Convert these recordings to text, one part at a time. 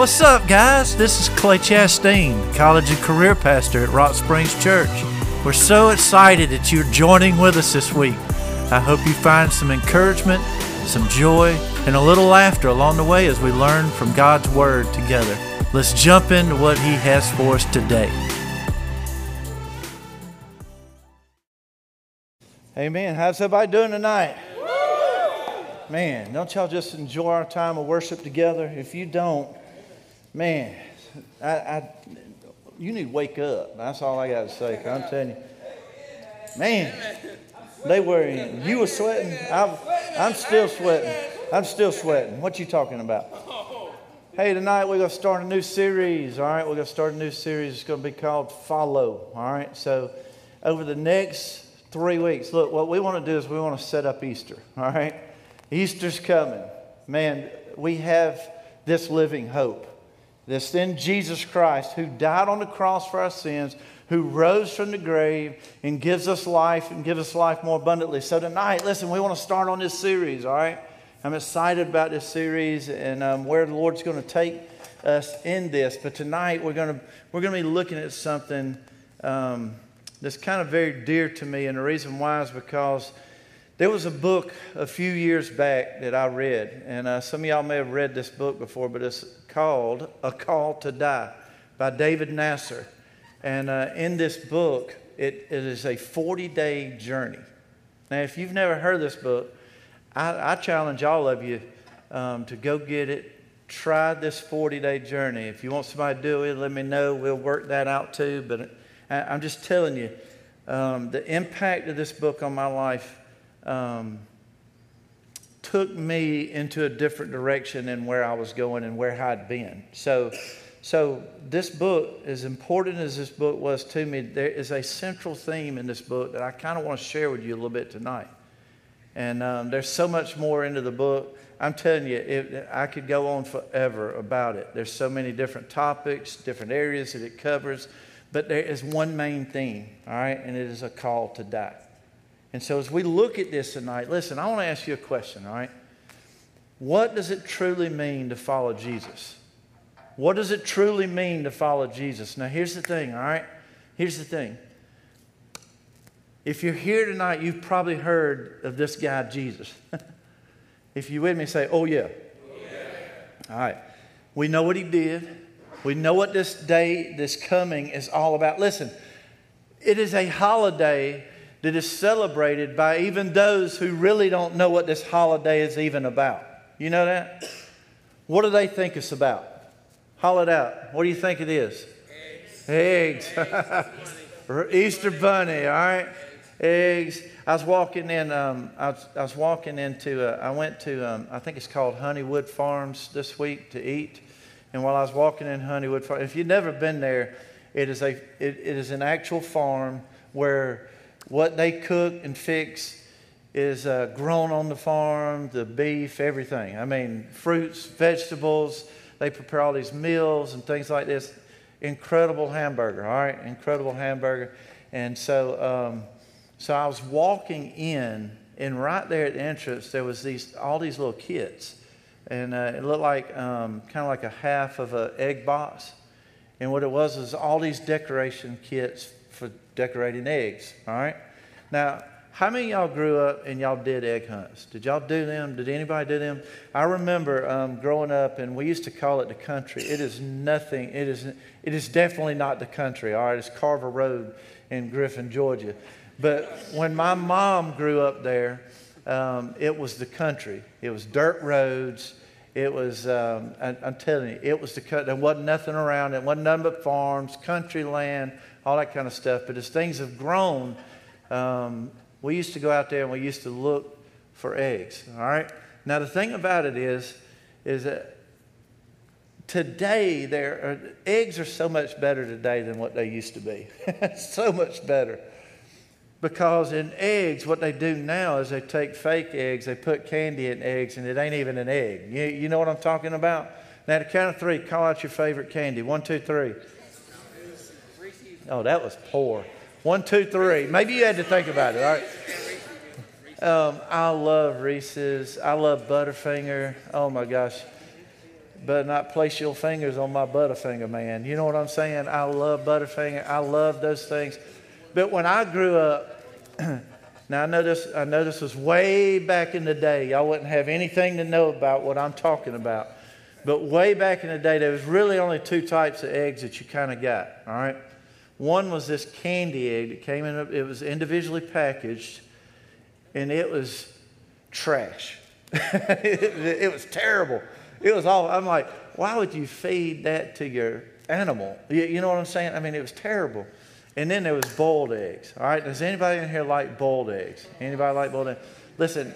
What's up, guys? This is Clay Chastain, College and Career Pastor at Rock Springs Church. We're so excited that you're joining with us this week. I hope you find some encouragement, some joy, and a little laughter along the way as we learn from God's Word together. Let's jump into what He has for us today. Amen. How's everybody doing tonight? Man, don't y'all just enjoy our time of worship together? If you don't, man, I, I you need to wake up. That's all I got to say. I'm telling you, man, they were. In, you were sweating. I'm, I'm still sweating. I'm still sweating. What you talking about? Hey, tonight we're to start a new series. All right, we're to start a new series. It's going to be called Follow. All right, so over the next three weeks, look, what we want to do is we want to set up Easter. All right, Easter's coming. Man, we have this living hope. This in Jesus Christ, who died on the cross for our sins, who rose from the grave and gives us life and gives us life more abundantly. So tonight, listen, we want to start on this series, all right? I'm excited about this series and um, where the Lord's going to take us in this. But tonight, we're going to, we're going to be looking at something um, that's kind of very dear to me. And the reason why is because there was a book a few years back that I read, and uh, some of y'all may have read this book before, but it's called A Call to Die by David Nasser. And uh, in this book, it, it is a 40 day journey. Now, if you've never heard this book, I, I challenge all of you um, to go get it. Try this 40 day journey. If you want somebody to do it, let me know. We'll work that out too. But I, I'm just telling you, um, the impact of this book on my life um, took me into a different direction than where I was going and where I'd been. So, so this book, as important as this book was to me, there is a central theme in this book that I kind of want to share with you a little bit tonight. And um, there's so much more into the book. I'm telling you, it, I could go on forever about it. There's so many different topics, different areas that it covers, but there is one main theme, all right, and it is a call to die. And so, as we look at this tonight, listen, I want to ask you a question, all right? What does it truly mean to follow Jesus? What does it truly mean to follow Jesus? Now, here's the thing, all right? Here's the thing. If you're here tonight, you've probably heard of this guy, Jesus. if you with me, say, oh yeah. oh, yeah. All right. We know what he did. We know what this day, this coming is all about. Listen, it is a holiday that is celebrated by even those who really don't know what this holiday is even about. You know that? What do they think it's about? Holler it out. What do you think it is? Eggs. Eggs. Easter bunny, all right? Eggs. I was walking in, um, I, was, I was walking into, uh, I went to, um, I think it's called Honeywood Farms this week to eat. And while I was walking in Honeywood Farms, if you've never been there, it is, a, it, it is an actual farm where what they cook and fix is uh, grown on the farm, the beef, everything. I mean, fruits, vegetables. They prepare all these meals and things like this. Incredible hamburger, all right? Incredible hamburger. And so, um, so I was walking in, and right there at the entrance, there was these all these little kits, and uh, it looked like um, kind of like a half of an egg box. And what it was was all these decoration kits for decorating eggs. All right. Now, how many y'all grew up and y'all did egg hunts? Did y'all do them? Did anybody do them? I remember um, growing up, and we used to call it the country. It is nothing. It is. It is definitely not the country. All right. It's Carver Road in Griffin, Georgia. But when my mom grew up there, um, it was the country. It was dirt roads. It was, um, I, am telling you, it was the cut. There wasn't nothing around. It wasn't nothing but farms, country land, all that kind of stuff. But as things have grown, um, we used to go out there and we used to look for eggs. All right. Now the thing about it is, is that today there eggs are so much better today than what they used to be. so much better. Because in eggs, what they do now is they take fake eggs, they put candy in eggs, and it ain't even an egg. You, you know what I'm talking about? Now, to count of three, call out your favorite candy. One, two, three. Oh, that was poor. One, two, three. Maybe you had to think about it, all right? Um, I love Reese's. I love Butterfinger. Oh my gosh. but not place your fingers on my Butterfinger, man. You know what I'm saying? I love Butterfinger. I love those things. But when I grew up, now I know this, I know this was way back in the day. Y'all wouldn't have anything to know about what I'm talking about. But way back in the day, there was really only two types of eggs that you kind of got. All right. One was this candy egg that came in. It was individually packaged, and it was trash. it, it was terrible. It was all. I'm like, why would you feed that to your animal? You, you know what I'm saying? I mean, it was terrible. And then there was boiled eggs. All right. Does anybody in here like boiled eggs? Anybody like boiled eggs? Listen,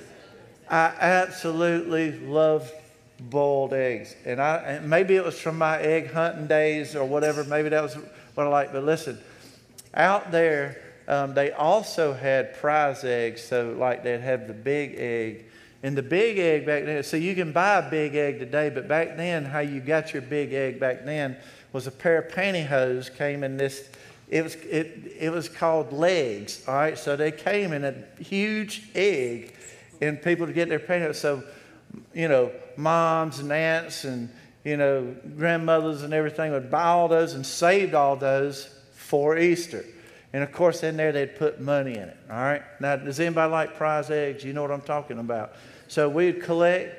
I absolutely love boiled eggs. And I and maybe it was from my egg hunting days or whatever. Maybe that was what I like. But listen, out there, um, they also had prize eggs. So like they'd have the big egg. And the big egg back then, so you can buy a big egg today, but back then, how you got your big egg back then was a pair of pantyhose came in this it was, it, it was called L'eggs, all right? So they came in a huge egg, and people to get their pantyhose. So you know, moms and aunts and, you know, grandmothers and everything would buy all those and saved all those for Easter. And of course, in there they'd put money in it. All right. Now, does anybody like prize eggs? You know what I'm talking about. So we'd collect.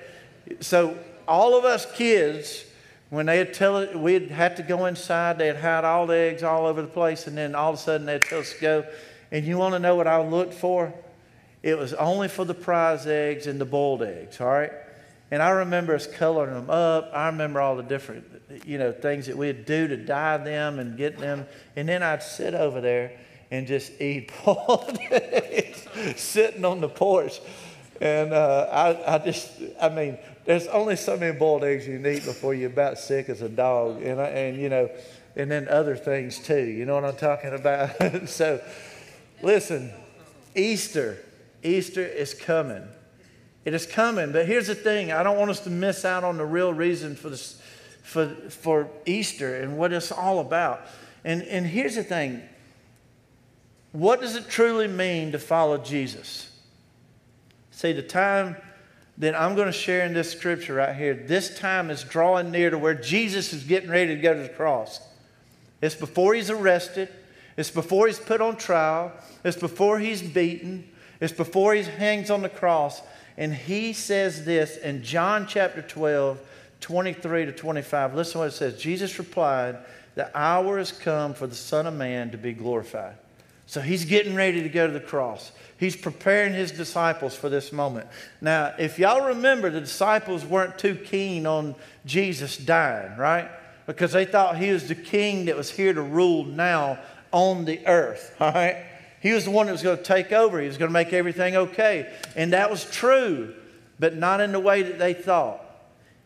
So all of us kids, when they'd tell it, we'd have to go inside. They'd hide all the eggs all over the place, and then all of a sudden they'd tell us to go. And you want to know what I looked for? It was only for the prize eggs and the boiled eggs. All right. And I remember us coloring them up. I remember all the different, you know, things that we'd do to dye them and get them. And then I'd sit over there and just eat eggs, sitting on the porch. And uh, I, I just, I mean, there's only so many boiled eggs you can eat before you're about sick as a dog. And, I, and you know, and then other things too. You know what I'm talking about? so, listen, Easter, Easter is coming. It is coming. But here's the thing I don't want us to miss out on the real reason for, this, for, for Easter and what it's all about. And, and here's the thing what does it truly mean to follow Jesus? See, the time that I'm going to share in this scripture right here, this time is drawing near to where Jesus is getting ready to go to the cross. It's before he's arrested, it's before he's put on trial, it's before he's beaten, it's before he hangs on the cross. And he says this in John chapter 12, 23 to 25. Listen to what it says. Jesus replied, The hour has come for the Son of Man to be glorified. So he's getting ready to go to the cross. He's preparing his disciples for this moment. Now, if y'all remember, the disciples weren't too keen on Jesus dying, right? Because they thought he was the king that was here to rule now on the earth, all right? He was the one that was going to take over. He was going to make everything okay. And that was true, but not in the way that they thought.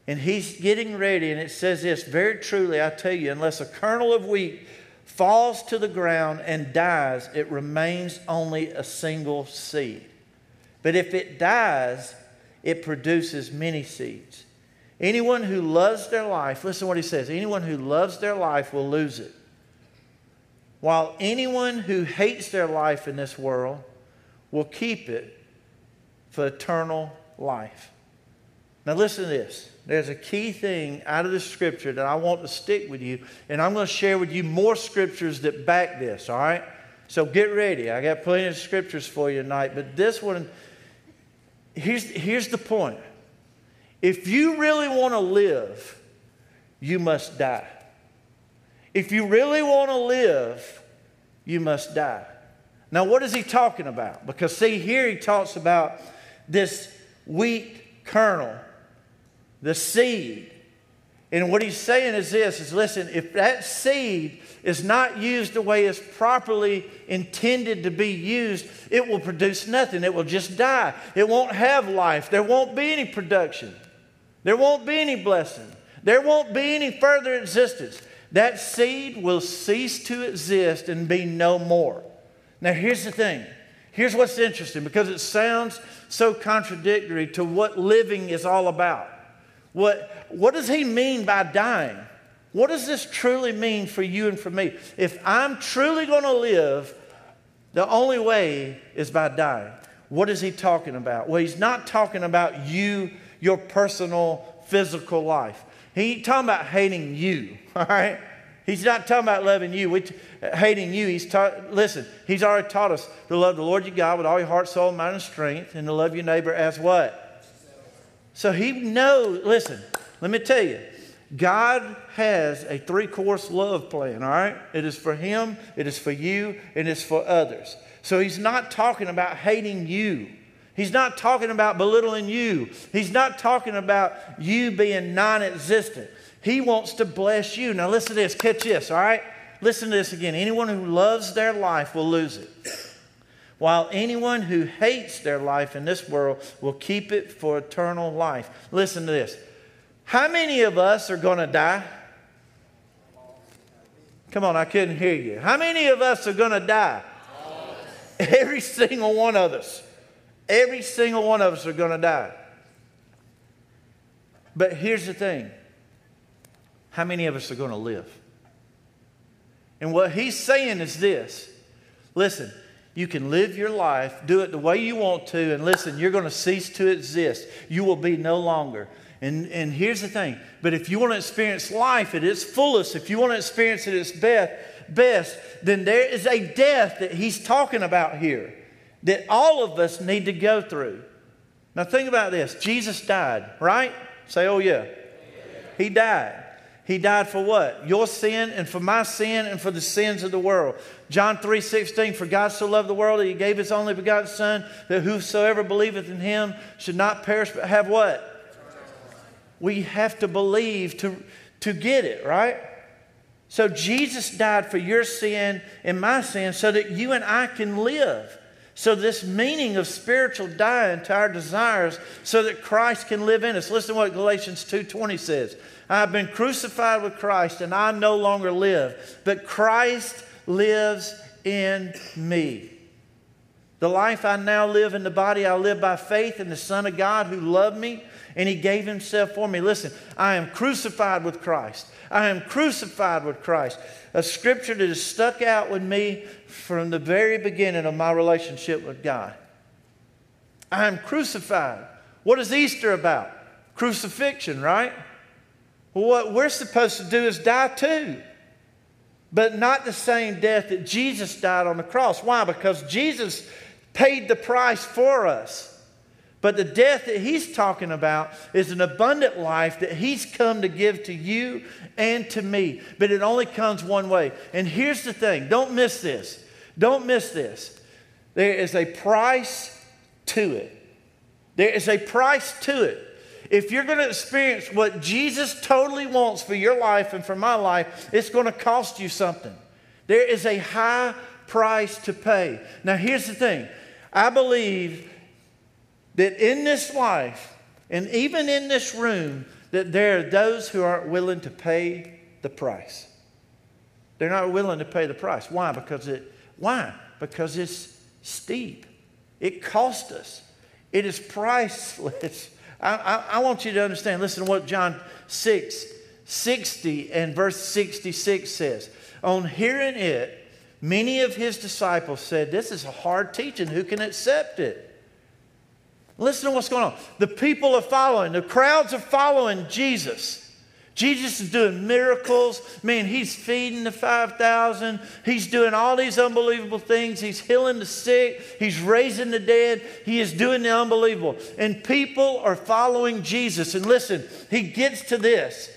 And he's getting ready, and it says this very truly, I tell you, unless a kernel of wheat falls to the ground and dies, it remains only a single seed. But if it dies, it produces many seeds. Anyone who loves their life, listen to what he says anyone who loves their life will lose it. While anyone who hates their life in this world will keep it for eternal life. Now, listen to this. There's a key thing out of the scripture that I want to stick with you, and I'm going to share with you more scriptures that back this, all right? So get ready. I got plenty of scriptures for you tonight, but this one, here's, here's the point. If you really want to live, you must die. If you really want to live, you must die. Now, what is he talking about? Because, see, here he talks about this wheat kernel, the seed. And what he's saying is this is listen, if that seed is not used the way it's properly intended to be used, it will produce nothing. It will just die. It won't have life. There won't be any production. There won't be any blessing. There won't be any further existence that seed will cease to exist and be no more. Now, here's the thing. Here's what's interesting because it sounds so contradictory to what living is all about. What, what does he mean by dying? What does this truly mean for you and for me? If I'm truly going to live, the only way is by dying. What is he talking about? Well, he's not talking about you, your personal physical life. He ain't talking about hating you, all right? He's not talking about loving you, we, hating you. He's taught, listen, he's already taught us to love the Lord your God with all your heart, soul, mind, and strength, and to love your neighbor as what? So he knows, listen, let me tell you, God has a three course love plan, all right? It is for him, it is for you, and it's for others. So he's not talking about hating you. He's not talking about belittling you. He's not talking about you being non existent. He wants to bless you. Now, listen to this. Catch this, all right? Listen to this again. Anyone who loves their life will lose it, while anyone who hates their life in this world will keep it for eternal life. Listen to this. How many of us are going to die? Come on, I couldn't hear you. How many of us are going to die? Every single one of us. Every single one of us are going to die. But here's the thing how many of us are going to live? And what he's saying is this listen, you can live your life, do it the way you want to, and listen, you're going to cease to exist. You will be no longer. And, and here's the thing but if you want to experience life at its fullest, if you want to experience it at its best, best, then there is a death that he's talking about here that all of us need to go through. Now, think about this Jesus died, right? Say, oh, yeah. He died. He died for what? Your sin and for my sin and for the sins of the world. John 3 16, for God so loved the world that he gave his only begotten Son, that whosoever believeth in him should not perish but have what? We have to believe to, to get it, right? So Jesus died for your sin and my sin so that you and I can live. So, this meaning of spiritual dying to our desires so that Christ can live in us. Listen to what Galatians 2.20 says. I have been crucified with Christ, and I no longer live, but Christ lives in me. The life I now live in the body, I live by faith in the Son of God who loved me and he gave himself for me. Listen, I am crucified with Christ. I am crucified with Christ. A scripture that has stuck out with me from the very beginning of my relationship with God. I am crucified. What is Easter about? Crucifixion, right? Well, what we're supposed to do is die too. But not the same death that Jesus died on the cross. Why? Because Jesus paid the price for us. But the death that he's talking about is an abundant life that he's come to give to you and to me. But it only comes one way. And here's the thing don't miss this. Don't miss this. There is a price to it. There is a price to it. If you're going to experience what Jesus totally wants for your life and for my life, it's going to cost you something. There is a high price to pay. Now, here's the thing I believe that in this life, and even in this room, that there are those who aren't willing to pay the price. They're not willing to pay the price. Why? Because it why? Because it's steep. It cost us. It is priceless. I, I, I, want you to understand. Listen to what John 6, 60 and verse 66 says. On hearing it, many of his disciples said, This is a hard teaching. Who can accept it? Listen to what's going on. The people are following, the crowds are following Jesus. Jesus is doing miracles. Man, he's feeding the 5,000. He's doing all these unbelievable things. He's healing the sick. He's raising the dead. He is doing the unbelievable. And people are following Jesus. And listen, he gets to this.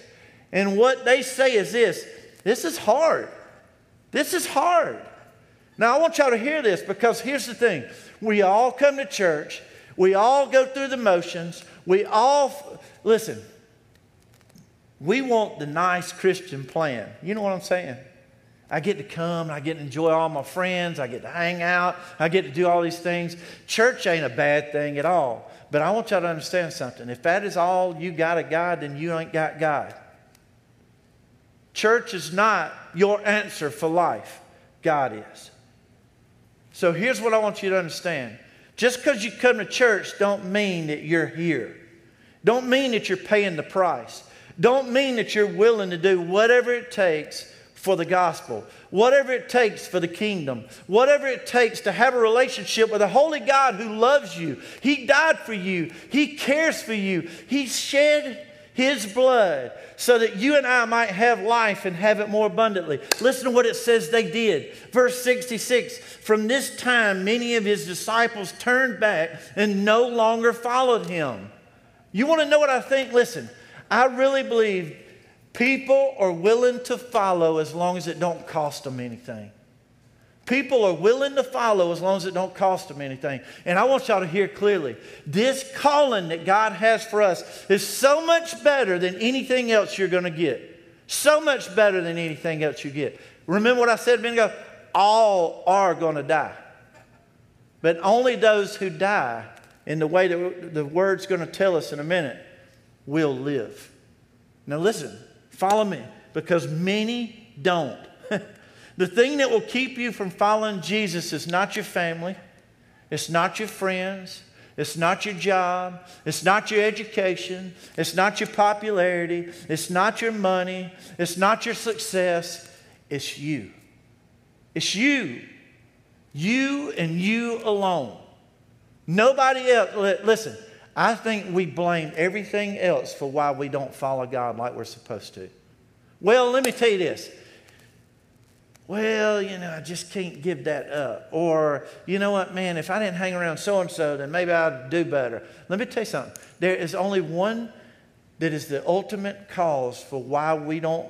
And what they say is this this is hard. This is hard. Now, I want y'all to hear this because here's the thing we all come to church we all go through the motions. We all, listen, we want the nice Christian plan. You know what I'm saying? I get to come, I get to enjoy all my friends, I get to hang out, I get to do all these things. Church ain't a bad thing at all. But I want y'all to understand something. If that is all you got a God, then you ain't got God. Church is not your answer for life, God is. So here's what I want you to understand just because you come to church don't mean that you're here. Don't mean that you're paying the price. Don't mean that you're willing to do whatever it takes for the gospel, whatever it takes for the kingdom, whatever it takes to have a relationship with a holy God who loves you. He died for you, He cares for you, He shed his blood, so that you and I might have life and have it more abundantly. Listen to what it says they did. Verse 66 From this time, many of his disciples turned back and no longer followed him. You want to know what I think? Listen, I really believe people are willing to follow as long as it don't cost them anything. People are willing to follow as long as it don't cost them anything. And I want y'all to hear clearly. This calling that God has for us is so much better than anything else you're going to get. So much better than anything else you get. Remember what I said a minute ago? All are going to die. But only those who die in the way that the word's going to tell us in a minute will live. Now listen, follow me, because many don't. The thing that will keep you from following Jesus is not your family, it's not your friends, it's not your job, it's not your education, it's not your popularity, it's not your money, it's not your success, it's you. It's you. You and you alone. Nobody else. Listen, I think we blame everything else for why we don't follow God like we're supposed to. Well, let me tell you this well, you know, I just can't give that up. Or, you know what, man, if I didn't hang around so and so, then maybe I'd do better. Let me tell you something. There is only one that is the ultimate cause for why we don't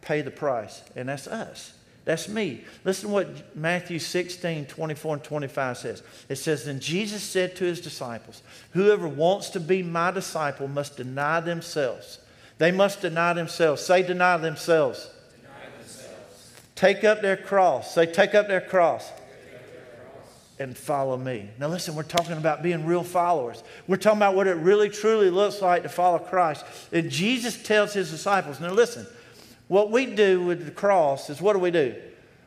pay the price, and that's us. That's me. Listen to what Matthew 16, 24 and 25 says. It says, Then Jesus said to his disciples, Whoever wants to be my disciple must deny themselves. They must deny themselves. Say, deny themselves. Take up their cross. Say, take up their cross and follow me. Now, listen, we're talking about being real followers. We're talking about what it really truly looks like to follow Christ. And Jesus tells his disciples, now listen, what we do with the cross is what do we do?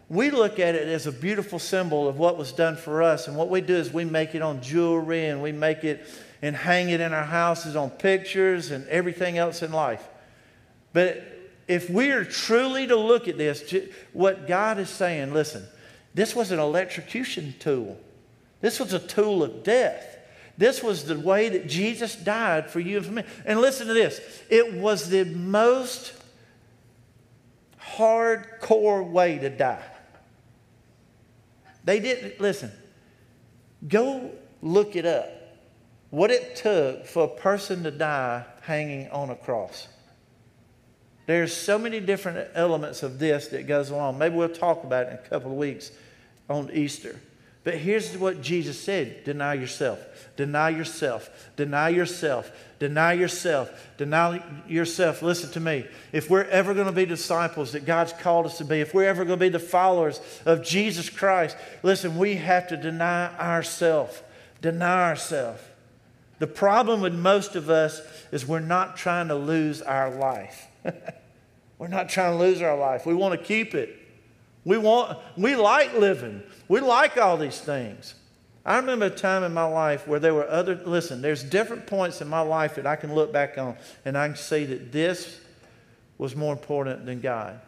We look at it as a beautiful symbol of what was done for us. And what we do is we make it on jewelry and we make it and hang it in our houses on pictures and everything else in life. But if we are truly to look at this, what God is saying, listen, this was an electrocution tool. This was a tool of death. This was the way that Jesus died for you and for me. And listen to this it was the most hardcore way to die. They didn't, listen, go look it up. What it took for a person to die hanging on a cross. There's so many different elements of this that goes along. Maybe we'll talk about it in a couple of weeks on Easter. But here's what Jesus said deny yourself, deny yourself, deny yourself, deny yourself, deny yourself. Listen to me. If we're ever going to be disciples that God's called us to be, if we're ever going to be the followers of Jesus Christ, listen, we have to deny ourselves. Deny ourselves. The problem with most of us is we're not trying to lose our life. We're not trying to lose our life. We want to keep it. We want we like living. We like all these things. I remember a time in my life where there were other listen, there's different points in my life that I can look back on and I can see that this was more important than God.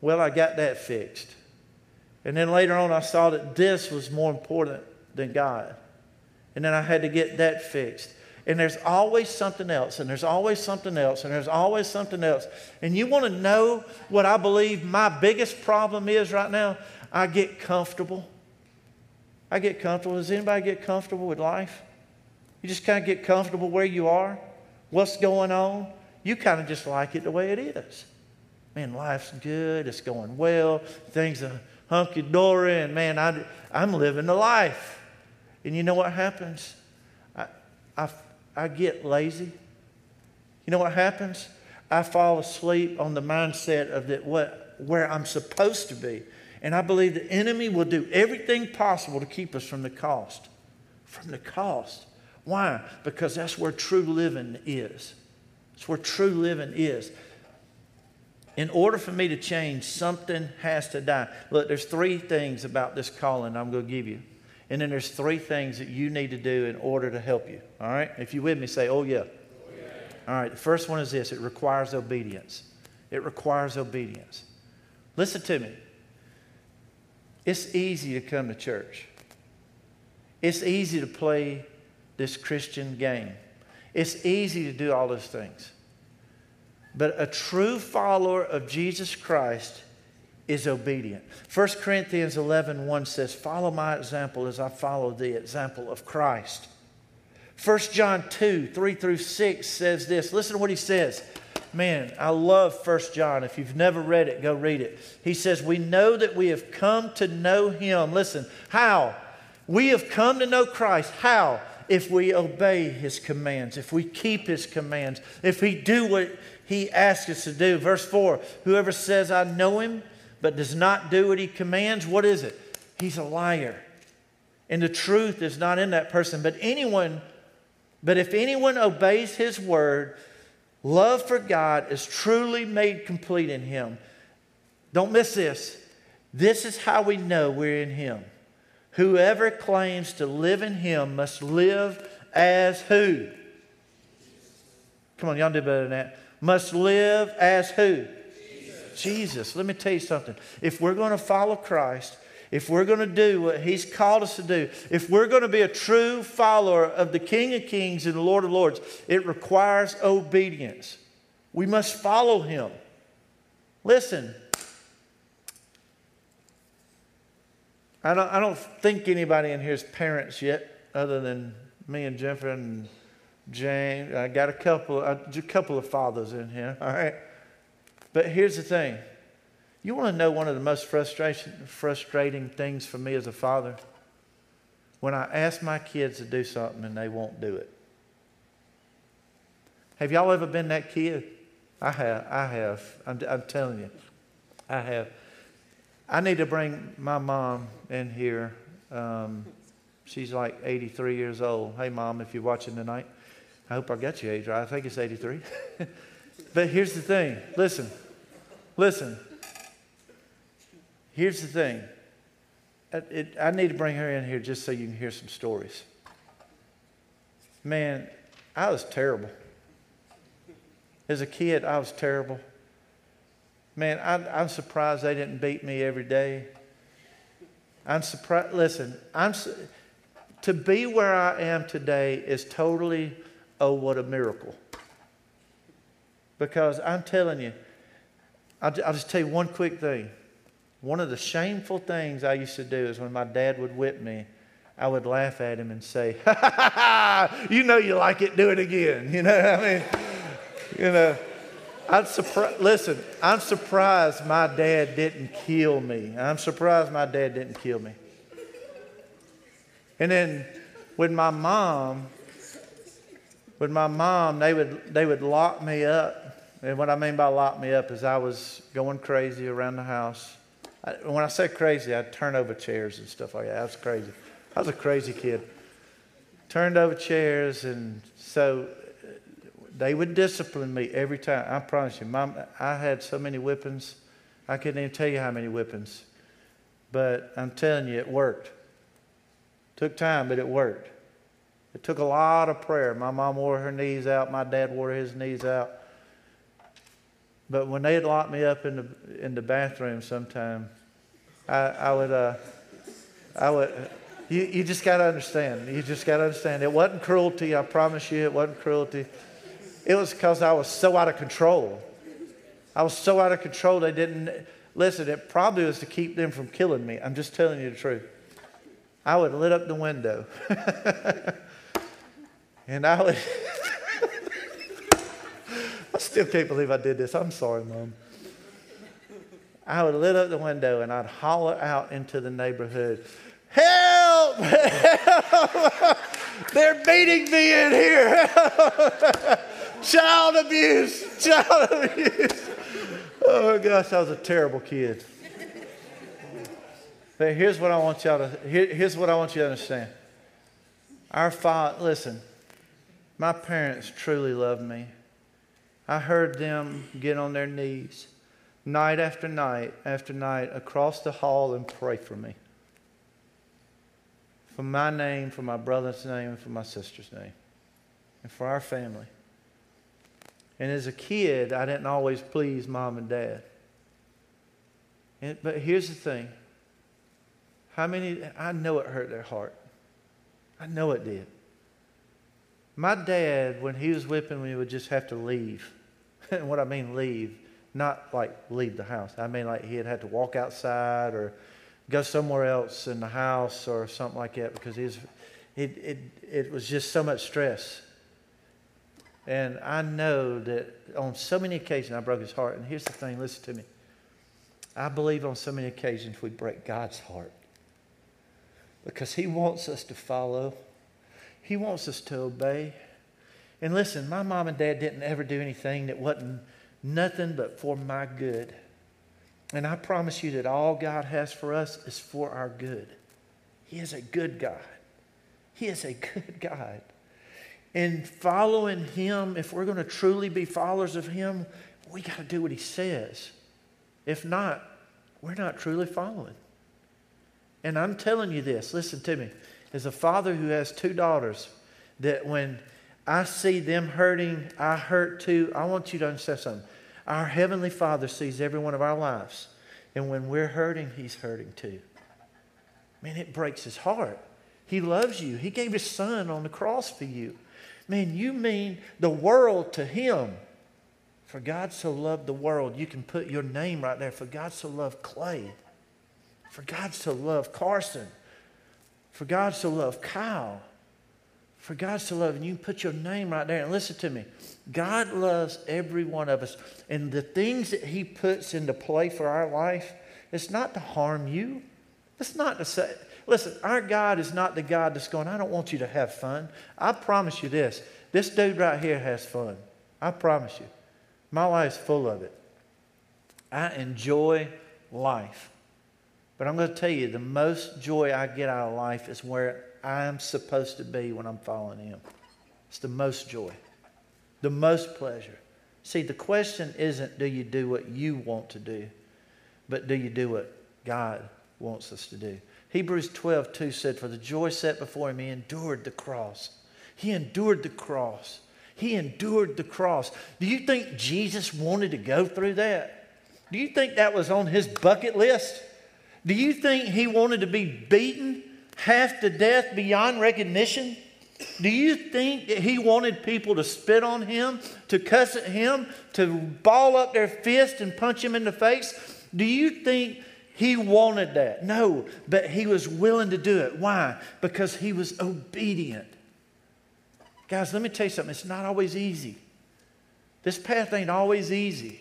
Well, I got that fixed. And then later on I saw that this was more important than God. And then I had to get that fixed. And there's always something else, and there's always something else, and there's always something else. And you want to know what I believe my biggest problem is right now? I get comfortable. I get comfortable. Does anybody get comfortable with life? You just kind of get comfortable where you are, what's going on. You kind of just like it the way it is. Man, life's good, it's going well, things are hunky dory, and man, I, I'm living the life. And you know what happens? I, I I get lazy. You know what happens? I fall asleep on the mindset of that what where I'm supposed to be. And I believe the enemy will do everything possible to keep us from the cost. From the cost. Why? Because that's where true living is. It's where true living is. In order for me to change, something has to die. Look, there's three things about this calling I'm going to give you. And then there's three things that you need to do in order to help you. All right? If you're with me, say, oh, yeah. Oh, yeah. All right. The first one is this it requires obedience. It requires obedience. Listen to me. It's easy to come to church, it's easy to play this Christian game. It's easy to do all those things. But a true follower of Jesus Christ is obedient. 1 Corinthians 11 1 says, Follow my example as I follow the example of Christ. 1 John 2 3 through 6 says this. Listen to what he says. Man, I love 1 John. If you've never read it, go read it. He says, We know that we have come to know him. Listen, how? We have come to know Christ. How? If we obey his commands, if we keep his commands, if we do what he asks us to do. Verse 4 Whoever says, I know him, but does not do what he commands, what is it? He's a liar. And the truth is not in that person. But anyone, but if anyone obeys his word, love for God is truly made complete in him. Don't miss this. This is how we know we're in him. Whoever claims to live in him must live as who? Come on, y'all do better than that. Must live as who? Jesus. Let me tell you something. If we're going to follow Christ, if we're going to do what He's called us to do, if we're going to be a true follower of the King of Kings and the Lord of Lords, it requires obedience. We must follow Him. Listen, I don't, I don't think anybody in here is parents yet, other than me and Jennifer and James. I got a couple, a couple of fathers in here, all right? But here's the thing you want to know one of the most frustrating things for me as a father? When I ask my kids to do something and they won't do it. Have y'all ever been that kid? I have. I have. I'm, I'm telling you. I have. I need to bring my mom in here. Um, she's like 83 years old. Hey, mom, if you're watching tonight, I hope I got your age right. I think it's 83. But here's the thing listen, listen. Here's the thing. It, it, I need to bring her in here just so you can hear some stories. Man, I was terrible. As a kid, I was terrible. Man, I, am surprised they didn't beat me every day. I'm surprised. Listen, I'm to be where I am today is totally, oh, what a miracle. Because I'm telling you, I'll, I'll just tell you one quick thing. One of the shameful things I used to do is when my dad would whip me, I would laugh at him and say, ha, ha, ha, ha, you know you like it, do it again. You know what I mean? You know, I'm surprised, listen, I'm surprised my dad didn't kill me. I'm surprised my dad didn't kill me. And then with my mom, with my mom, they would, they would lock me up and what I mean by lock me up is I was going crazy around the house. I, when I say crazy, I'd turn over chairs and stuff like that. I was crazy. I was a crazy kid. Turned over chairs, and so uh, they would discipline me every time. I promise you, Mom, I had so many whippings. I couldn't even tell you how many whippings. But I'm telling you, it worked. Took time, but it worked. It took a lot of prayer. My mom wore her knees out. My dad wore his knees out. But when they'd lock me up in the in the bathroom sometime, I, I would uh, I would you, you just got to understand. You just got to understand. It wasn't cruelty. I promise you, it wasn't cruelty. It was because I was so out of control. I was so out of control. They didn't listen. It probably was to keep them from killing me. I'm just telling you the truth. I would lit up the window, and I would. still can't believe I did this. I'm sorry, Mom. I would lit up the window and I'd holler out into the neighborhood, Help! Help! They're beating me in here. Child abuse. Child abuse. Oh gosh, I was a terrible kid. But here's what I want y'all to here, here's what I want you to understand. Our father, listen, my parents truly loved me. I heard them get on their knees night after night after night across the hall and pray for me. For my name, for my brother's name, and for my sister's name, and for our family. And as a kid, I didn't always please mom and dad. And, but here's the thing how many, I know it hurt their heart. I know it did. My dad, when he was whipping me, would just have to leave. And what I mean leave, not like leave the house. I mean like he had have to walk outside or go somewhere else in the house or something like that because he was, it, it, it was just so much stress. And I know that on so many occasions I broke his heart. And here's the thing listen to me. I believe on so many occasions we break God's heart because he wants us to follow, he wants us to obey. And listen, my mom and dad didn't ever do anything that wasn't nothing but for my good. And I promise you that all God has for us is for our good. He is a good God. He is a good God. And following Him, if we're going to truly be followers of Him, we got to do what He says. If not, we're not truly following. And I'm telling you this listen to me. As a father who has two daughters, that when I see them hurting, I hurt too. I want you to understand something. Our Heavenly Father sees every one of our lives. And when we're hurting, He's hurting too. Man, it breaks His heart. He loves you. He gave His Son on the cross for you. Man, you mean the world to Him. For God so loved the world, you can put your name right there. For God so loved Clay. For God so loved Carson. For God so loved Kyle. For God so loved, and you put your name right there and listen to me. God loves every one of us. And the things that He puts into play for our life, it's not to harm you. It's not to say, listen, our God is not the God that's going, I don't want you to have fun. I promise you this this dude right here has fun. I promise you. My life's full of it. I enjoy life. But I'm going to tell you, the most joy I get out of life is where I'm supposed to be when I'm following Him. It's the most joy the most pleasure. See, the question isn't do you do what you want to do, but do you do what God wants us to do? Hebrews 12, 2 said, For the joy set before him, he endured the cross. He endured the cross. He endured the cross. Do you think Jesus wanted to go through that? Do you think that was on his bucket list? Do you think he wanted to be beaten half to death beyond recognition? Do you think that he wanted people to spit on him, to cuss at him, to ball up their fist and punch him in the face? Do you think he wanted that? No, but he was willing to do it. Why? Because he was obedient. Guys, let me tell you something. It's not always easy. This path ain't always easy.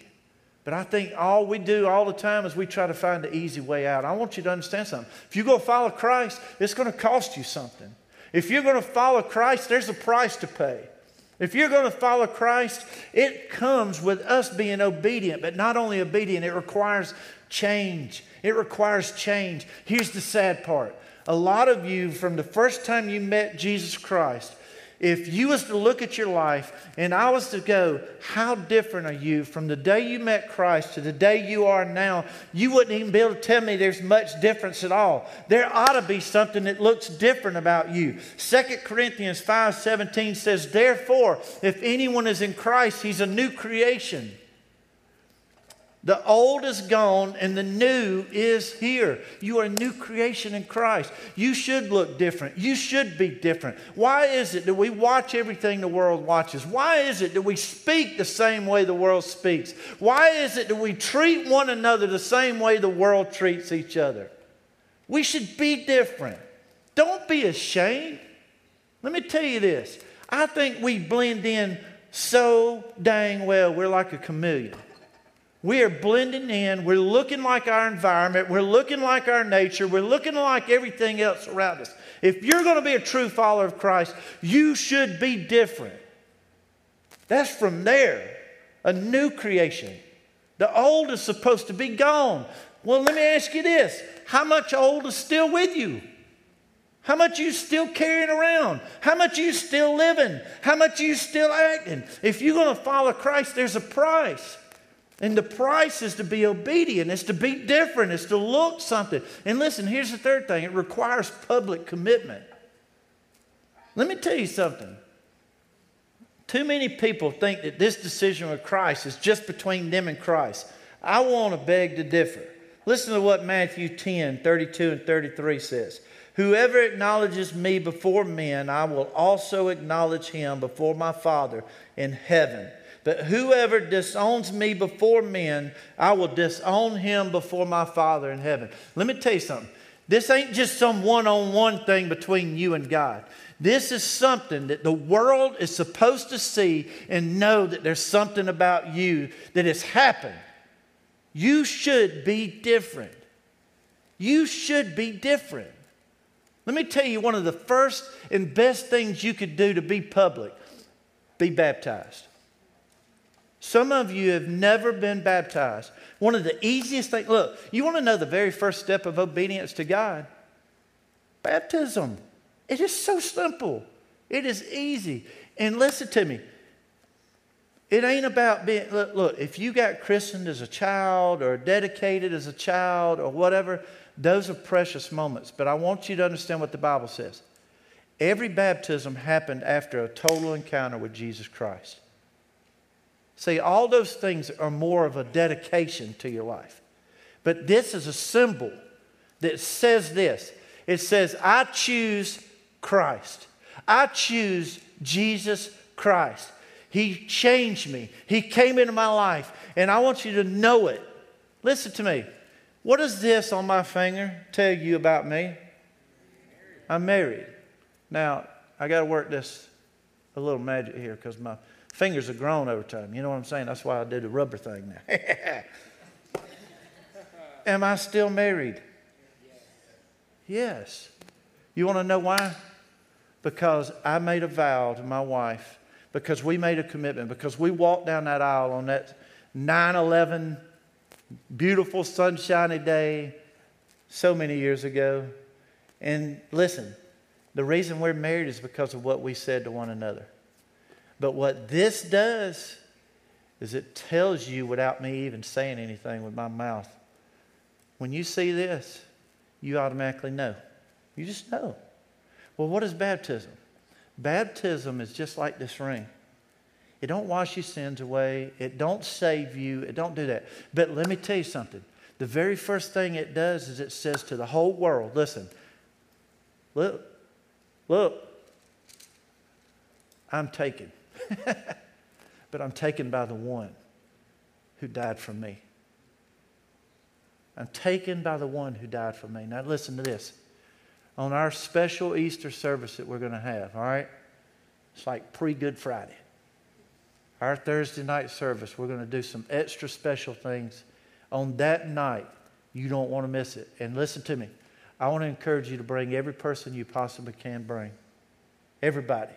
But I think all we do all the time is we try to find the easy way out. I want you to understand something. If you go follow Christ, it's going to cost you something. If you're going to follow Christ, there's a price to pay. If you're going to follow Christ, it comes with us being obedient, but not only obedient, it requires change. It requires change. Here's the sad part. A lot of you, from the first time you met Jesus Christ, if you was to look at your life and I was to go, how different are you from the day you met Christ to the day you are now, you wouldn't even be able to tell me there's much difference at all. There ought to be something that looks different about you. 2 Corinthians 5:17 says, "Therefore, if anyone is in Christ, he's a new creation." The old is gone and the new is here. You are a new creation in Christ. You should look different. You should be different. Why is it that we watch everything the world watches? Why is it that we speak the same way the world speaks? Why is it that we treat one another the same way the world treats each other? We should be different. Don't be ashamed. Let me tell you this I think we blend in so dang well. We're like a chameleon. We are blending in. We're looking like our environment. We're looking like our nature. We're looking like everything else around us. If you're going to be a true follower of Christ, you should be different. That's from there, a new creation. The old is supposed to be gone. Well, let me ask you this how much old is still with you? How much you still carrying around? How much you still living? How much you still acting? If you're going to follow Christ, there's a price. And the price is to be obedient, it's to be different, it's to look something. And listen, here's the third thing it requires public commitment. Let me tell you something. Too many people think that this decision with Christ is just between them and Christ. I want to beg to differ. Listen to what Matthew 10 32 and 33 says. Whoever acknowledges me before men, I will also acknowledge him before my Father in heaven. But whoever disowns me before men, I will disown him before my Father in heaven. Let me tell you something. This ain't just some one on one thing between you and God. This is something that the world is supposed to see and know that there's something about you that has happened. You should be different. You should be different. Let me tell you one of the first and best things you could do to be public be baptized. Some of you have never been baptized. One of the easiest things, look, you want to know the very first step of obedience to God? Baptism. It is so simple, it is easy. And listen to me. It ain't about being, look, look, if you got christened as a child or dedicated as a child or whatever, those are precious moments, but I want you to understand what the Bible says. Every baptism happened after a total encounter with Jesus Christ. See, all those things are more of a dedication to your life. But this is a symbol that says this it says, I choose Christ. I choose Jesus Christ. He changed me, He came into my life, and I want you to know it. Listen to me. What does this on my finger tell you about me? I'm married. Now, I got to work this a little magic here because my fingers have grown over time. You know what I'm saying? That's why I did the rubber thing now. Am I still married? Yes. You want to know why? Because I made a vow to my wife, because we made a commitment, because we walked down that aisle on that 9 11 beautiful, sunshiny day so many years ago. And listen, the reason we're married is because of what we said to one another. But what this does is it tells you without me even saying anything with my mouth. When you see this, you automatically know. You just know. Well, what is baptism? Baptism is just like this ring. It don't wash your sins away. It don't save you. It don't do that. But let me tell you something. The very first thing it does is it says to the whole world, listen, look, look, I'm taken. but I'm taken by the one who died for me. I'm taken by the one who died for me. Now, listen to this. On our special Easter service that we're going to have, all right? It's like pre Good Friday our Thursday night service, we're going to do some extra special things on that night. You don't want to miss it. And listen to me. I want to encourage you to bring every person you possibly can bring. Everybody.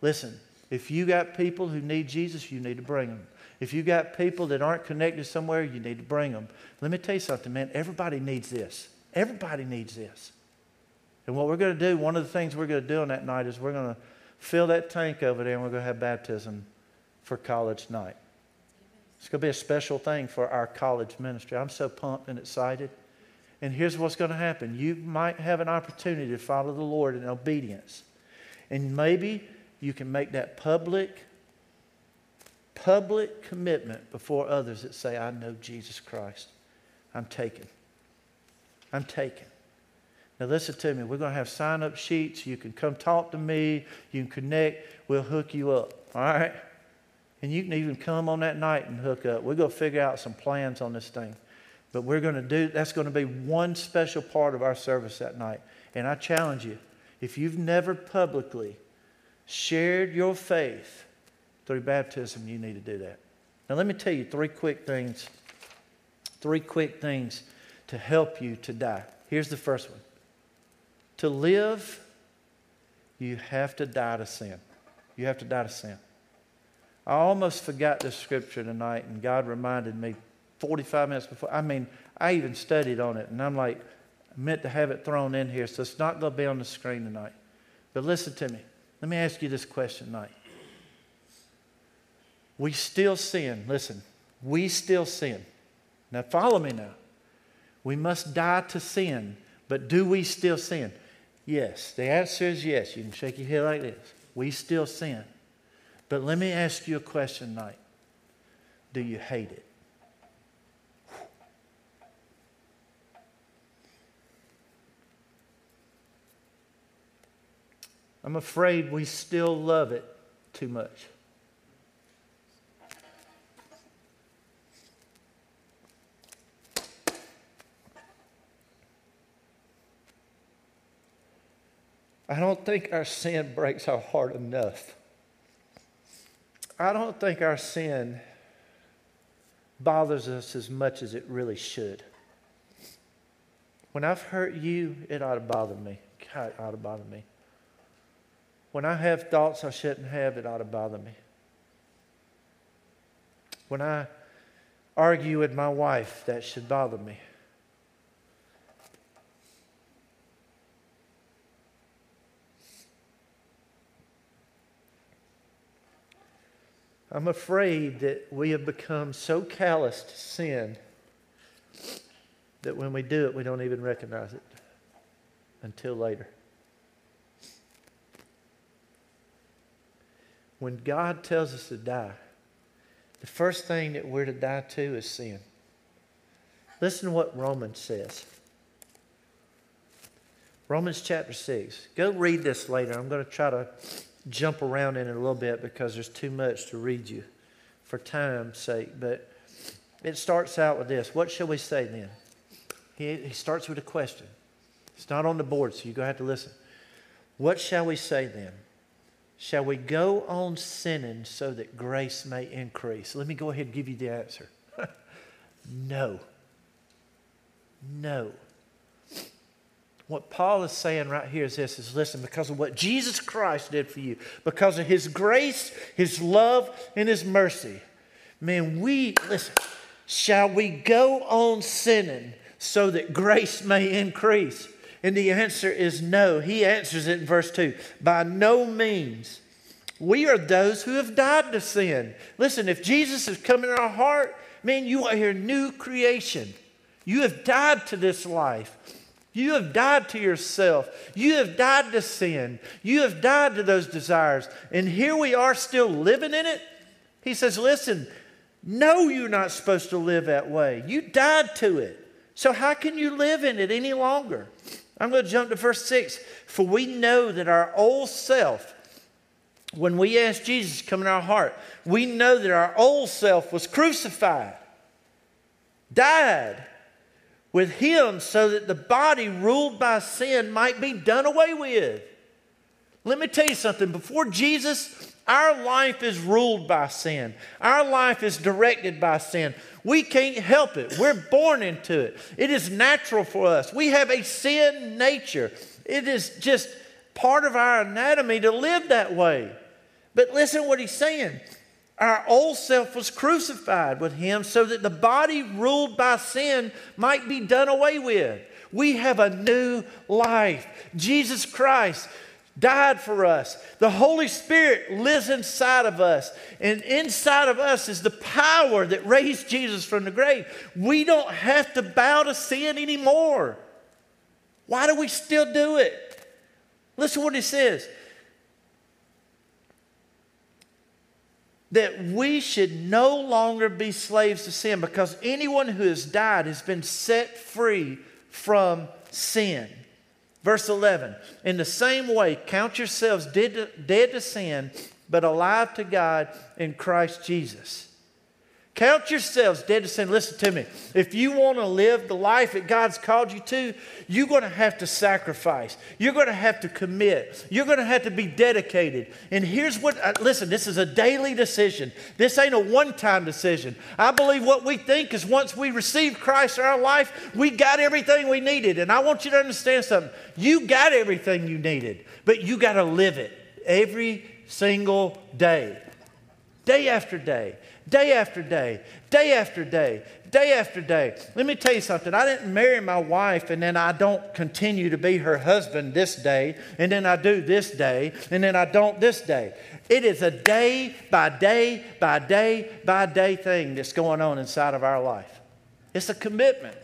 Listen, if you got people who need Jesus, you need to bring them. If you got people that aren't connected somewhere, you need to bring them. Let me tell you something, man. Everybody needs this. Everybody needs this. And what we're going to do, one of the things we're going to do on that night is we're going to fill that tank over there and we're going to have baptism for college night. It's going to be a special thing for our college ministry. I'm so pumped and excited. And here's what's going to happen you might have an opportunity to follow the Lord in obedience. And maybe you can make that public, public commitment before others that say, I know Jesus Christ. I'm taken. I'm taken. Now, listen to me. We're going to have sign up sheets. You can come talk to me. You can connect. We'll hook you up. All right? And you can even come on that night and hook up. We're going to figure out some plans on this thing. But we're going to do, that's going to be one special part of our service that night. And I challenge you, if you've never publicly shared your faith through baptism, you need to do that. Now, let me tell you three quick things. Three quick things to help you to die. Here's the first one To live, you have to die to sin. You have to die to sin. I almost forgot this scripture tonight, and God reminded me 45 minutes before. I mean, I even studied on it, and I'm like, meant to have it thrown in here, so it's not going to be on the screen tonight. But listen to me. Let me ask you this question tonight. We still sin. Listen, we still sin. Now, follow me now. We must die to sin, but do we still sin? Yes. The answer is yes. You can shake your head like this. We still sin. But let me ask you a question tonight Do you hate it? I'm afraid we still love it too much. I don't think our sin breaks our heart enough. I don't think our sin bothers us as much as it really should. When I've hurt you, it ought to bother me. God, it ought to bother me. When I have thoughts I shouldn't have, it ought to bother me. When I argue with my wife, that should bother me. I'm afraid that we have become so callous to sin that when we do it, we don't even recognize it until later. When God tells us to die, the first thing that we're to die to is sin. Listen to what Romans says. Romans chapter 6. Go read this later. I'm going to try to jump around in it a little bit because there's too much to read you for time's sake. But it starts out with this What shall we say then? He, he starts with a question. It's not on the board, so you're going to have to listen. What shall we say then? Shall we go on sinning so that grace may increase? Let me go ahead and give you the answer. no. No. What Paul is saying right here is this is listen, because of what Jesus Christ did for you, because of his grace, his love, and his mercy, man, we, listen, shall we go on sinning so that grace may increase? And the answer is no. He answers it in verse 2 by no means. We are those who have died to sin. Listen, if Jesus has come in our heart, man, you are a new creation. You have died to this life. You have died to yourself. You have died to sin. You have died to those desires. And here we are still living in it. He says, Listen, no, you're not supposed to live that way. You died to it. So how can you live in it any longer? I'm going to jump to verse 6. For we know that our old self, when we ask Jesus to come in our heart, we know that our old self was crucified, died with him so that the body ruled by sin might be done away with. Let me tell you something. Before Jesus, our life is ruled by sin. Our life is directed by sin. We can't help it. We're born into it. It is natural for us. We have a sin nature. It is just part of our anatomy to live that way. But listen what he's saying. Our old self was crucified with him so that the body ruled by sin might be done away with. We have a new life. Jesus Christ died for us. The Holy Spirit lives inside of us. And inside of us is the power that raised Jesus from the grave. We don't have to bow to sin anymore. Why do we still do it? Listen what he says. that we should no longer be slaves to sin because anyone who has died has been set free from sin. Verse 11, in the same way, count yourselves dead to, dead to sin, but alive to God in Christ Jesus. Count yourselves dead to sin. Listen to me. If you want to live the life that God's called you to, you're going to have to sacrifice. You're going to have to commit. You're going to have to be dedicated. And here's what uh, listen, this is a daily decision. This ain't a one time decision. I believe what we think is once we receive Christ in our life, we got everything we needed. And I want you to understand something. You got everything you needed, but you got to live it every single day, day after day day after day, day after day, day after day. Let me tell you something. I didn't marry my wife and then I don't continue to be her husband this day, and then I do this day, and then I don't this day. It is a day by day by day by day thing that's going on inside of our life. It's a commitment.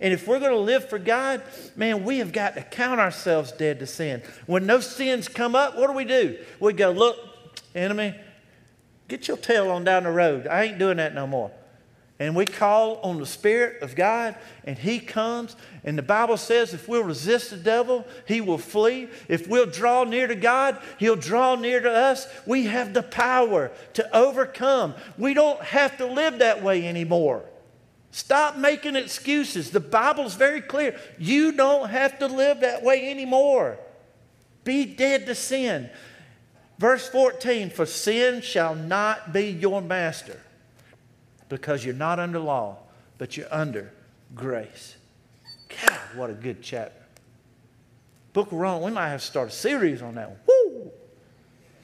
And if we're going to live for God, man, we have got to count ourselves dead to sin. When those sins come up, what do we do? We go, look, enemy, Get your tail on down the road. I ain't doing that no more. And we call on the Spirit of God, and He comes. And the Bible says if we'll resist the devil, He will flee. If we'll draw near to God, He'll draw near to us. We have the power to overcome. We don't have to live that way anymore. Stop making excuses. The Bible's very clear. You don't have to live that way anymore. Be dead to sin. Verse 14 For sin shall not be your master because you're not under law, but you're under grace. God, what a good chapter. Book of Romans, we might have to start a series on that one. Woo!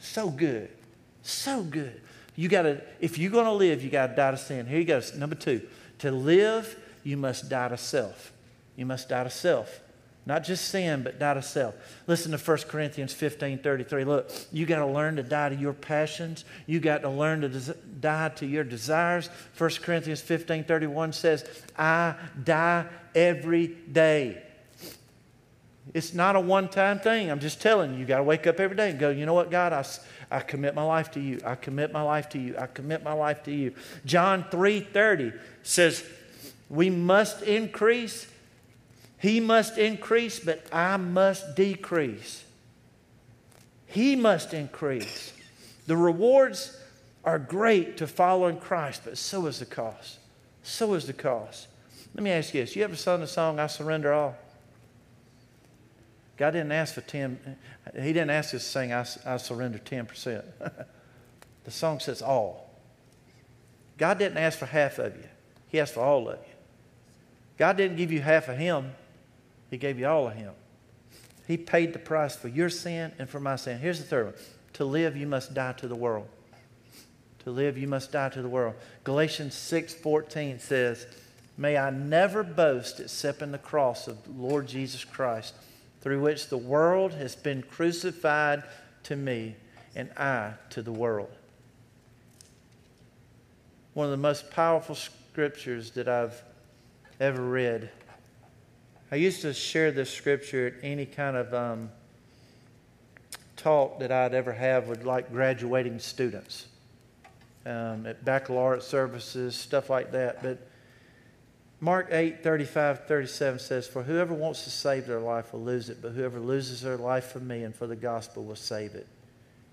So good. So good. You gotta, if you're gonna live, you gotta die to sin. Here you go. Number two. To live, you must die to self. You must die to self. Not just sin, but die to self. Listen to 1 Corinthians 15 33. Look, you got to learn to die to your passions. You got to learn to des- die to your desires. 1 Corinthians 15 31 says, I die every day. It's not a one time thing. I'm just telling you, you got to wake up every day and go, you know what, God, I, I commit my life to you. I commit my life to you. I commit my life to you. John 3 30 says, we must increase he must increase, but I must decrease. He must increase. The rewards are great to following Christ, but so is the cost. So is the cost. Let me ask you this. You ever sung the song, I Surrender All? God didn't ask for 10, He didn't ask us to sing, I, I surrender 10%. the song says all. God didn't ask for half of you, He asked for all of you. God didn't give you half of Him, he gave you all of Him. He paid the price for your sin and for my sin. Here's the third one to live, you must die to the world. To live, you must die to the world. Galatians 6:14 says, "May I never boast except in the cross of the Lord Jesus Christ, through which the world has been crucified to me and I to the world." One of the most powerful scriptures that I've ever read I used to share this scripture at any kind of um, talk that I'd ever have with like graduating students um, at baccalaureate services, stuff like that. But Mark 8, 35, 37 says, For whoever wants to save their life will lose it, but whoever loses their life for me and for the gospel will save it.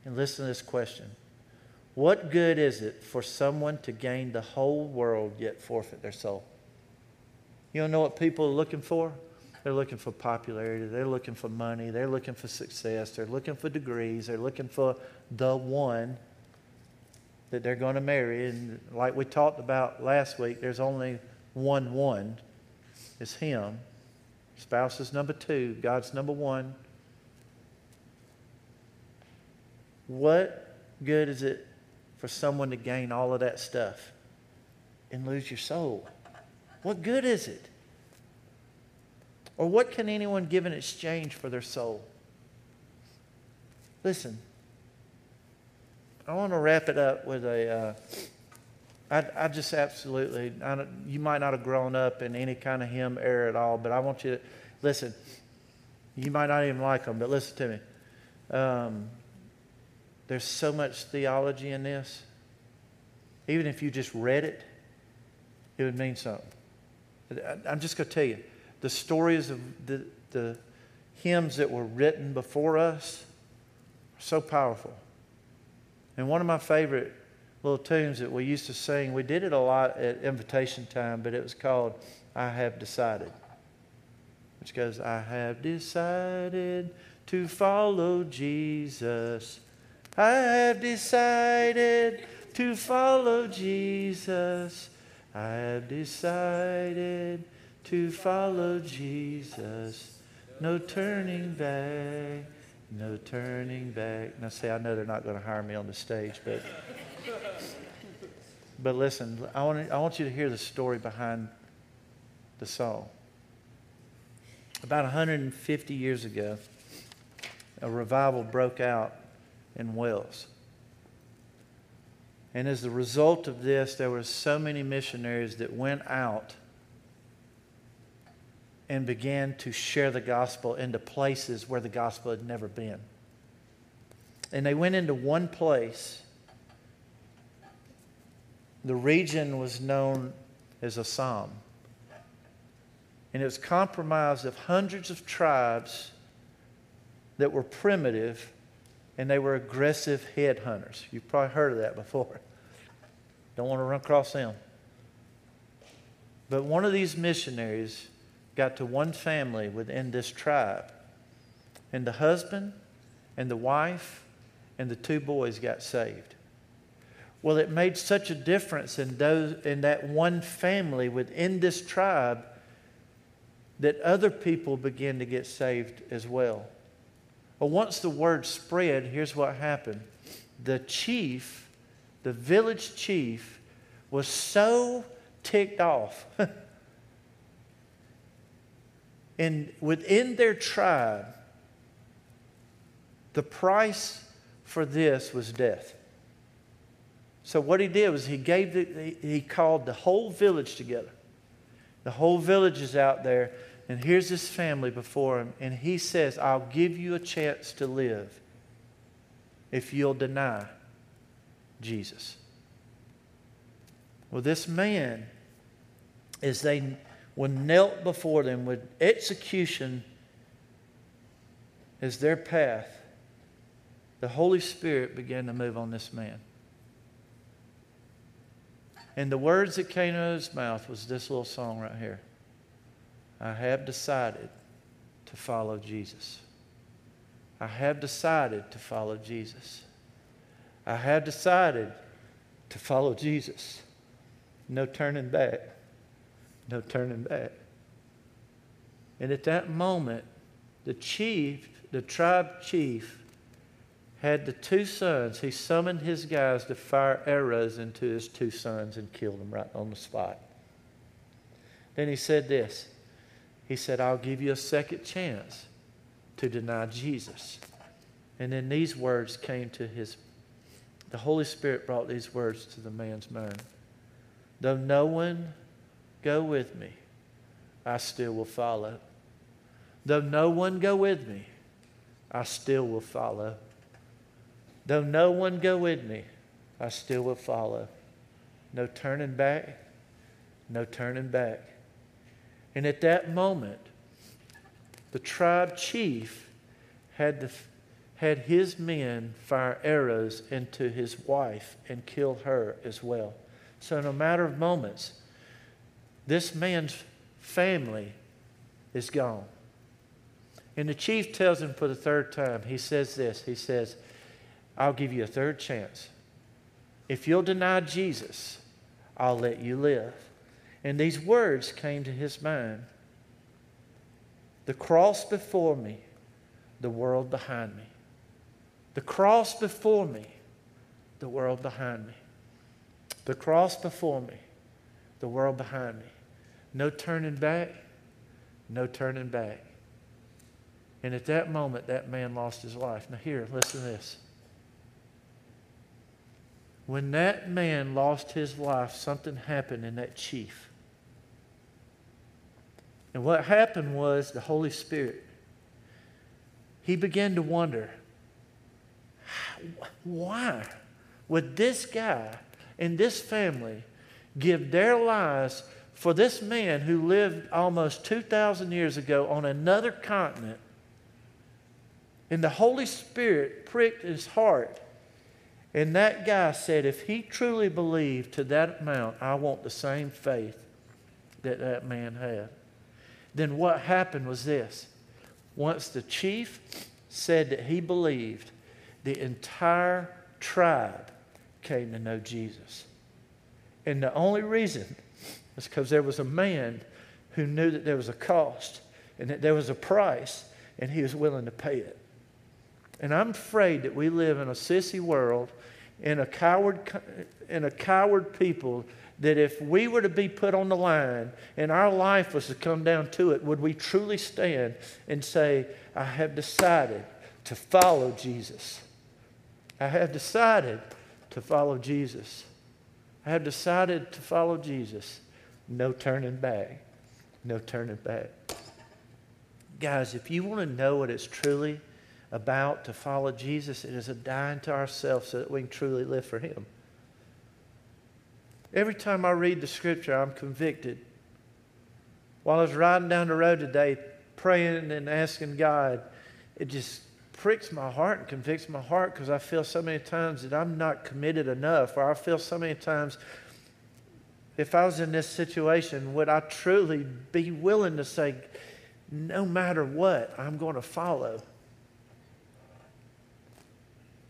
And listen to this question What good is it for someone to gain the whole world yet forfeit their soul? You don't know what people are looking for? They're looking for popularity. They're looking for money. They're looking for success. They're looking for degrees. They're looking for the one that they're going to marry. And like we talked about last week, there's only one one. It's Him. Spouse is number two. God's number one. What good is it for someone to gain all of that stuff and lose your soul? What good is it? Or what can anyone give in exchange for their soul? Listen, I want to wrap it up with a. Uh, I, I just absolutely, I you might not have grown up in any kind of hymn era at all, but I want you to listen. You might not even like them, but listen to me. Um, there's so much theology in this. Even if you just read it, it would mean something. I'm just going to tell you the stories of the, the hymns that were written before us are so powerful. And one of my favorite little tunes that we used to sing, we did it a lot at invitation time, but it was called I Have Decided, which goes, I have decided to follow Jesus. I have decided to follow Jesus. I have decided to follow Jesus. No turning back, no turning back. Now, see, I know they're not going to hire me on the stage, but but listen, I want I want you to hear the story behind the song. About 150 years ago, a revival broke out in Wales. And as a result of this, there were so many missionaries that went out and began to share the gospel into places where the gospel had never been. And they went into one place. The region was known as Assam. And it was comprised of hundreds of tribes that were primitive and they were aggressive headhunters. You've probably heard of that before. Don't want to run across them. But one of these missionaries got to one family within this tribe, and the husband and the wife and the two boys got saved. Well, it made such a difference in, those, in that one family within this tribe that other people began to get saved as well. Well, once the word spread, here's what happened. The chief, the village chief, was so ticked off. and within their tribe, the price for this was death. So what he did was he gave the, he called the whole village together. The whole village is out there, and here's this family before him, and he says, I'll give you a chance to live if you'll deny Jesus. Well, this man, as they were knelt before them with execution as their path, the Holy Spirit began to move on this man. And the words that came out of his mouth was this little song right here I have decided to follow Jesus. I have decided to follow Jesus. I have decided to follow Jesus. No turning back. No turning back. And at that moment, the chief, the tribe chief, had the two sons. He summoned his guys to fire arrows into his two sons and killed them right on the spot. Then he said this He said, I'll give you a second chance to deny Jesus. And then these words came to his, the Holy Spirit brought these words to the man's mind. Though no one go with me, I still will follow. Though no one go with me, I still will follow. Though no one go with me, I still will follow. No turning back, no turning back. And at that moment, the tribe chief had, the, had his men fire arrows into his wife and kill her as well. So, in a matter of moments, this man's family is gone. And the chief tells him for the third time, he says this He says, I'll give you a third chance. If you'll deny Jesus, I'll let you live. And these words came to his mind The cross before me, the world behind me. The cross before me, the world behind me. The cross before me, the world behind me. No turning back, no turning back. And at that moment, that man lost his life. Now, here, listen to this. When that man lost his life, something happened in that chief. And what happened was the Holy Spirit, he began to wonder why would this guy and this family give their lives for this man who lived almost 2,000 years ago on another continent? And the Holy Spirit pricked his heart and that guy said, if he truly believed to that amount, I want the same faith that that man had. Then what happened was this. Once the chief said that he believed, the entire tribe came to know Jesus. And the only reason is because there was a man who knew that there was a cost and that there was a price, and he was willing to pay it. And I'm afraid that we live in a sissy world, in a coward, in a coward people, that if we were to be put on the line and our life was to come down to it, would we truly stand and say, I have decided to follow Jesus? I have decided to follow Jesus. I have decided to follow Jesus. No turning back. No turning back. Guys, if you want to know what it's truly about to follow Jesus, it is a dying to ourselves so that we can truly live for Him. Every time I read the scripture, I'm convicted. While I was riding down the road today, praying and asking God, it just pricks my heart and convicts my heart because I feel so many times that I'm not committed enough, or I feel so many times if I was in this situation, would I truly be willing to say, no matter what, I'm going to follow?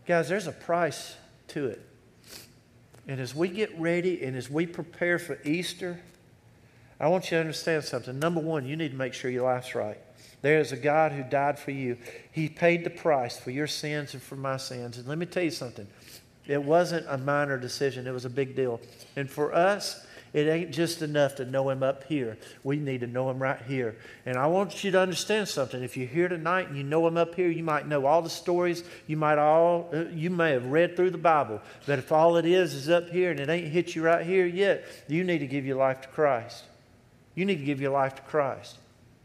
Guys, there's a price to it. And as we get ready and as we prepare for Easter, I want you to understand something. Number one, you need to make sure your life's right. There is a God who died for you. He paid the price for your sins and for my sins. And let me tell you something. It wasn't a minor decision, it was a big deal. And for us, it ain't just enough to know him up here. We need to know him right here. And I want you to understand something. If you're here tonight and you know him up here, you might know all the stories. You might all uh, you may have read through the Bible. But if all it is is up here and it ain't hit you right here yet, you need to give your life to Christ. You need to give your life to Christ.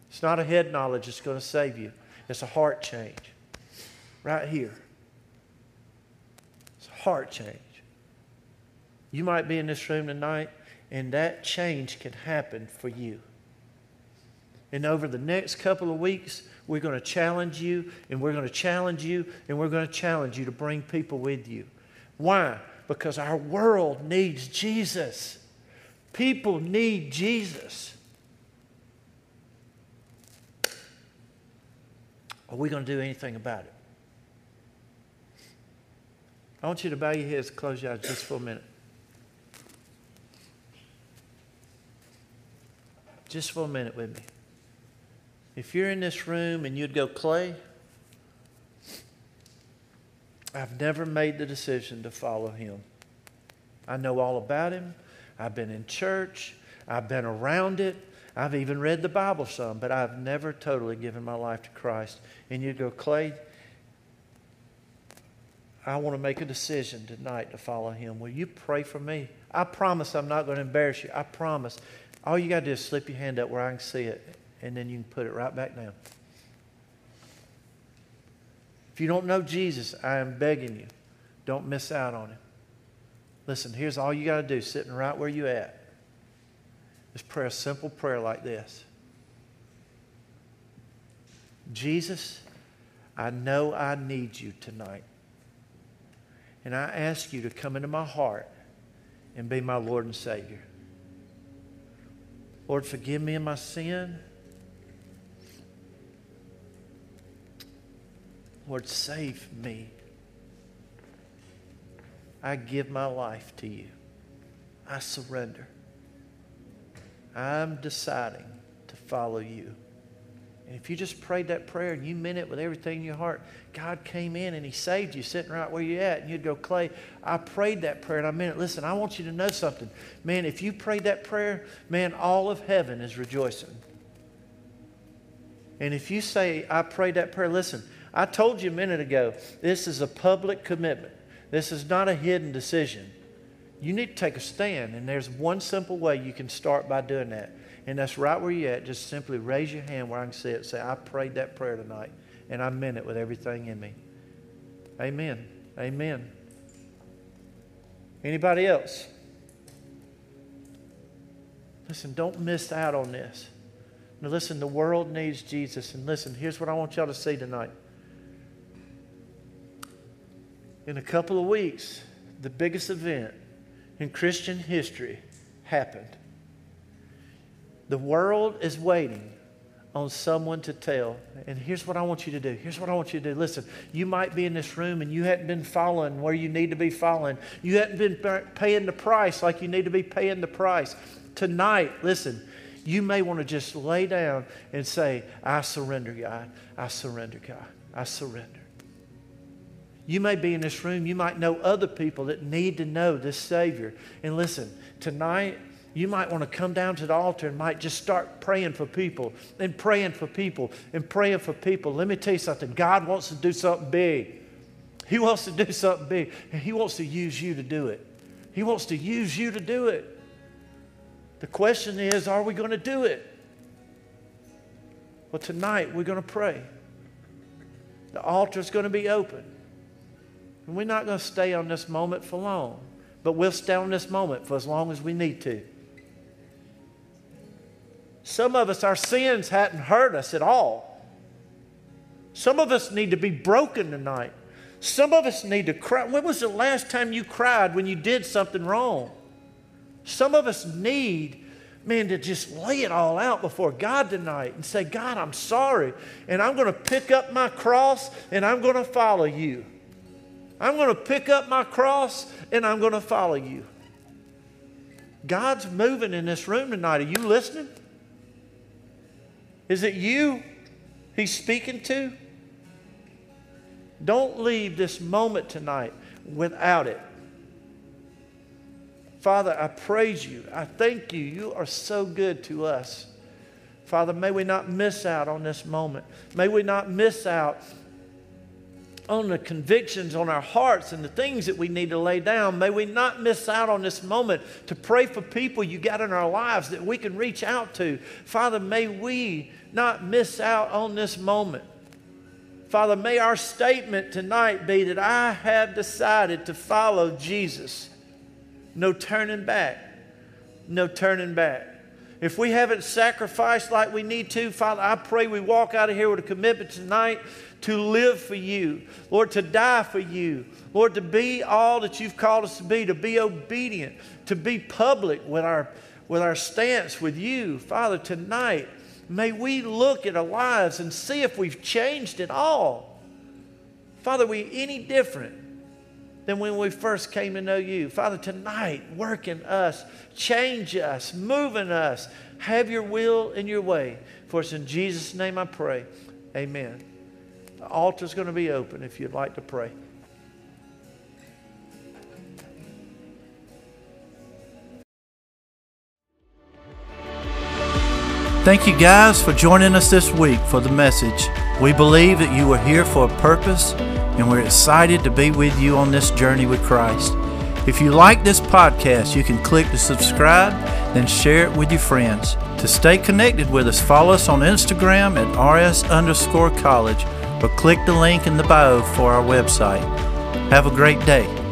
It's not a head knowledge that's going to save you. It's a heart change. Right here. It's a heart change. You might be in this room tonight and that change can happen for you. And over the next couple of weeks, we're going to challenge you, and we're going to challenge you, and we're going to challenge you to bring people with you. Why? Because our world needs Jesus. People need Jesus. Are we going to do anything about it? I want you to bow your heads, close your eyes just for a minute. Just for a minute with me. If you're in this room and you'd go, Clay, I've never made the decision to follow him. I know all about him. I've been in church. I've been around it. I've even read the Bible some, but I've never totally given my life to Christ. And you'd go, Clay, I want to make a decision tonight to follow him. Will you pray for me? I promise I'm not going to embarrass you. I promise. All you got to do is slip your hand up where I can see it, and then you can put it right back down. If you don't know Jesus, I am begging you, don't miss out on him. Listen, here's all you got to do, sitting right where you at. Just pray a simple prayer like this. Jesus, I know I need you tonight. And I ask you to come into my heart and be my Lord and Savior. Lord, forgive me of my sin. Lord, save me. I give my life to you. I surrender. I'm deciding to follow you. And if you just prayed that prayer and you meant it with everything in your heart, God came in and He saved you sitting right where you're at. And you'd go, Clay, I prayed that prayer and I meant it. Listen, I want you to know something. Man, if you prayed that prayer, man, all of heaven is rejoicing. And if you say, I prayed that prayer, listen, I told you a minute ago, this is a public commitment. This is not a hidden decision. You need to take a stand, and there's one simple way you can start by doing that. And that's right where you're at. Just simply raise your hand where I can see it. Say, I prayed that prayer tonight, and I meant it with everything in me. Amen. Amen. Anybody else? Listen, don't miss out on this. Now, listen, the world needs Jesus. And listen, here's what I want y'all to see tonight. In a couple of weeks, the biggest event in Christian history happened. The world is waiting on someone to tell. And here's what I want you to do. Here's what I want you to do. Listen, you might be in this room and you hadn't been following where you need to be following. You hadn't been paying the price like you need to be paying the price. Tonight, listen, you may want to just lay down and say, I surrender, God. I surrender, God. I surrender. You may be in this room, you might know other people that need to know this Savior. And listen, tonight, you might want to come down to the altar and might just start praying for people and praying for people and praying for people. Let me tell you something God wants to do something big. He wants to do something big, and He wants to use you to do it. He wants to use you to do it. The question is are we going to do it? Well, tonight we're going to pray. The altar is going to be open. And we're not going to stay on this moment for long. but we'll stay on this moment for as long as we need to. Some of us, our sins hadn't hurt us at all. Some of us need to be broken tonight. Some of us need to cry. When was the last time you cried when you did something wrong? Some of us need, man, to just lay it all out before God tonight and say, God, I'm sorry. And I'm going to pick up my cross and I'm going to follow you. I'm going to pick up my cross and I'm going to follow you. God's moving in this room tonight. Are you listening? Is it you he's speaking to? Don't leave this moment tonight without it. Father, I praise you. I thank you. You are so good to us. Father, may we not miss out on this moment. May we not miss out on the convictions on our hearts and the things that we need to lay down. May we not miss out on this moment to pray for people you got in our lives that we can reach out to. Father, may we not miss out on this moment. Father, may our statement tonight be that I have decided to follow Jesus. No turning back. No turning back. If we haven't sacrificed like we need to, Father, I pray we walk out of here with a commitment tonight to live for you, Lord, to die for you, Lord, to be all that you've called us to be, to be obedient, to be public with our, with our stance with you. Father, tonight, may we look at our lives and see if we've changed at all. Father, we any different than when we first came to know you. Father, tonight, work in us, change us, move in us. Have your will and your way. For it's in Jesus' name I pray. Amen. The altar's going to be open if you'd like to pray. Thank you guys for joining us this week for the message. We believe that you are here for a purpose and we're excited to be with you on this journey with Christ. If you like this podcast, you can click to subscribe, then share it with your friends. To stay connected with us, follow us on Instagram at rs underscore college or click the link in the bio for our website. Have a great day.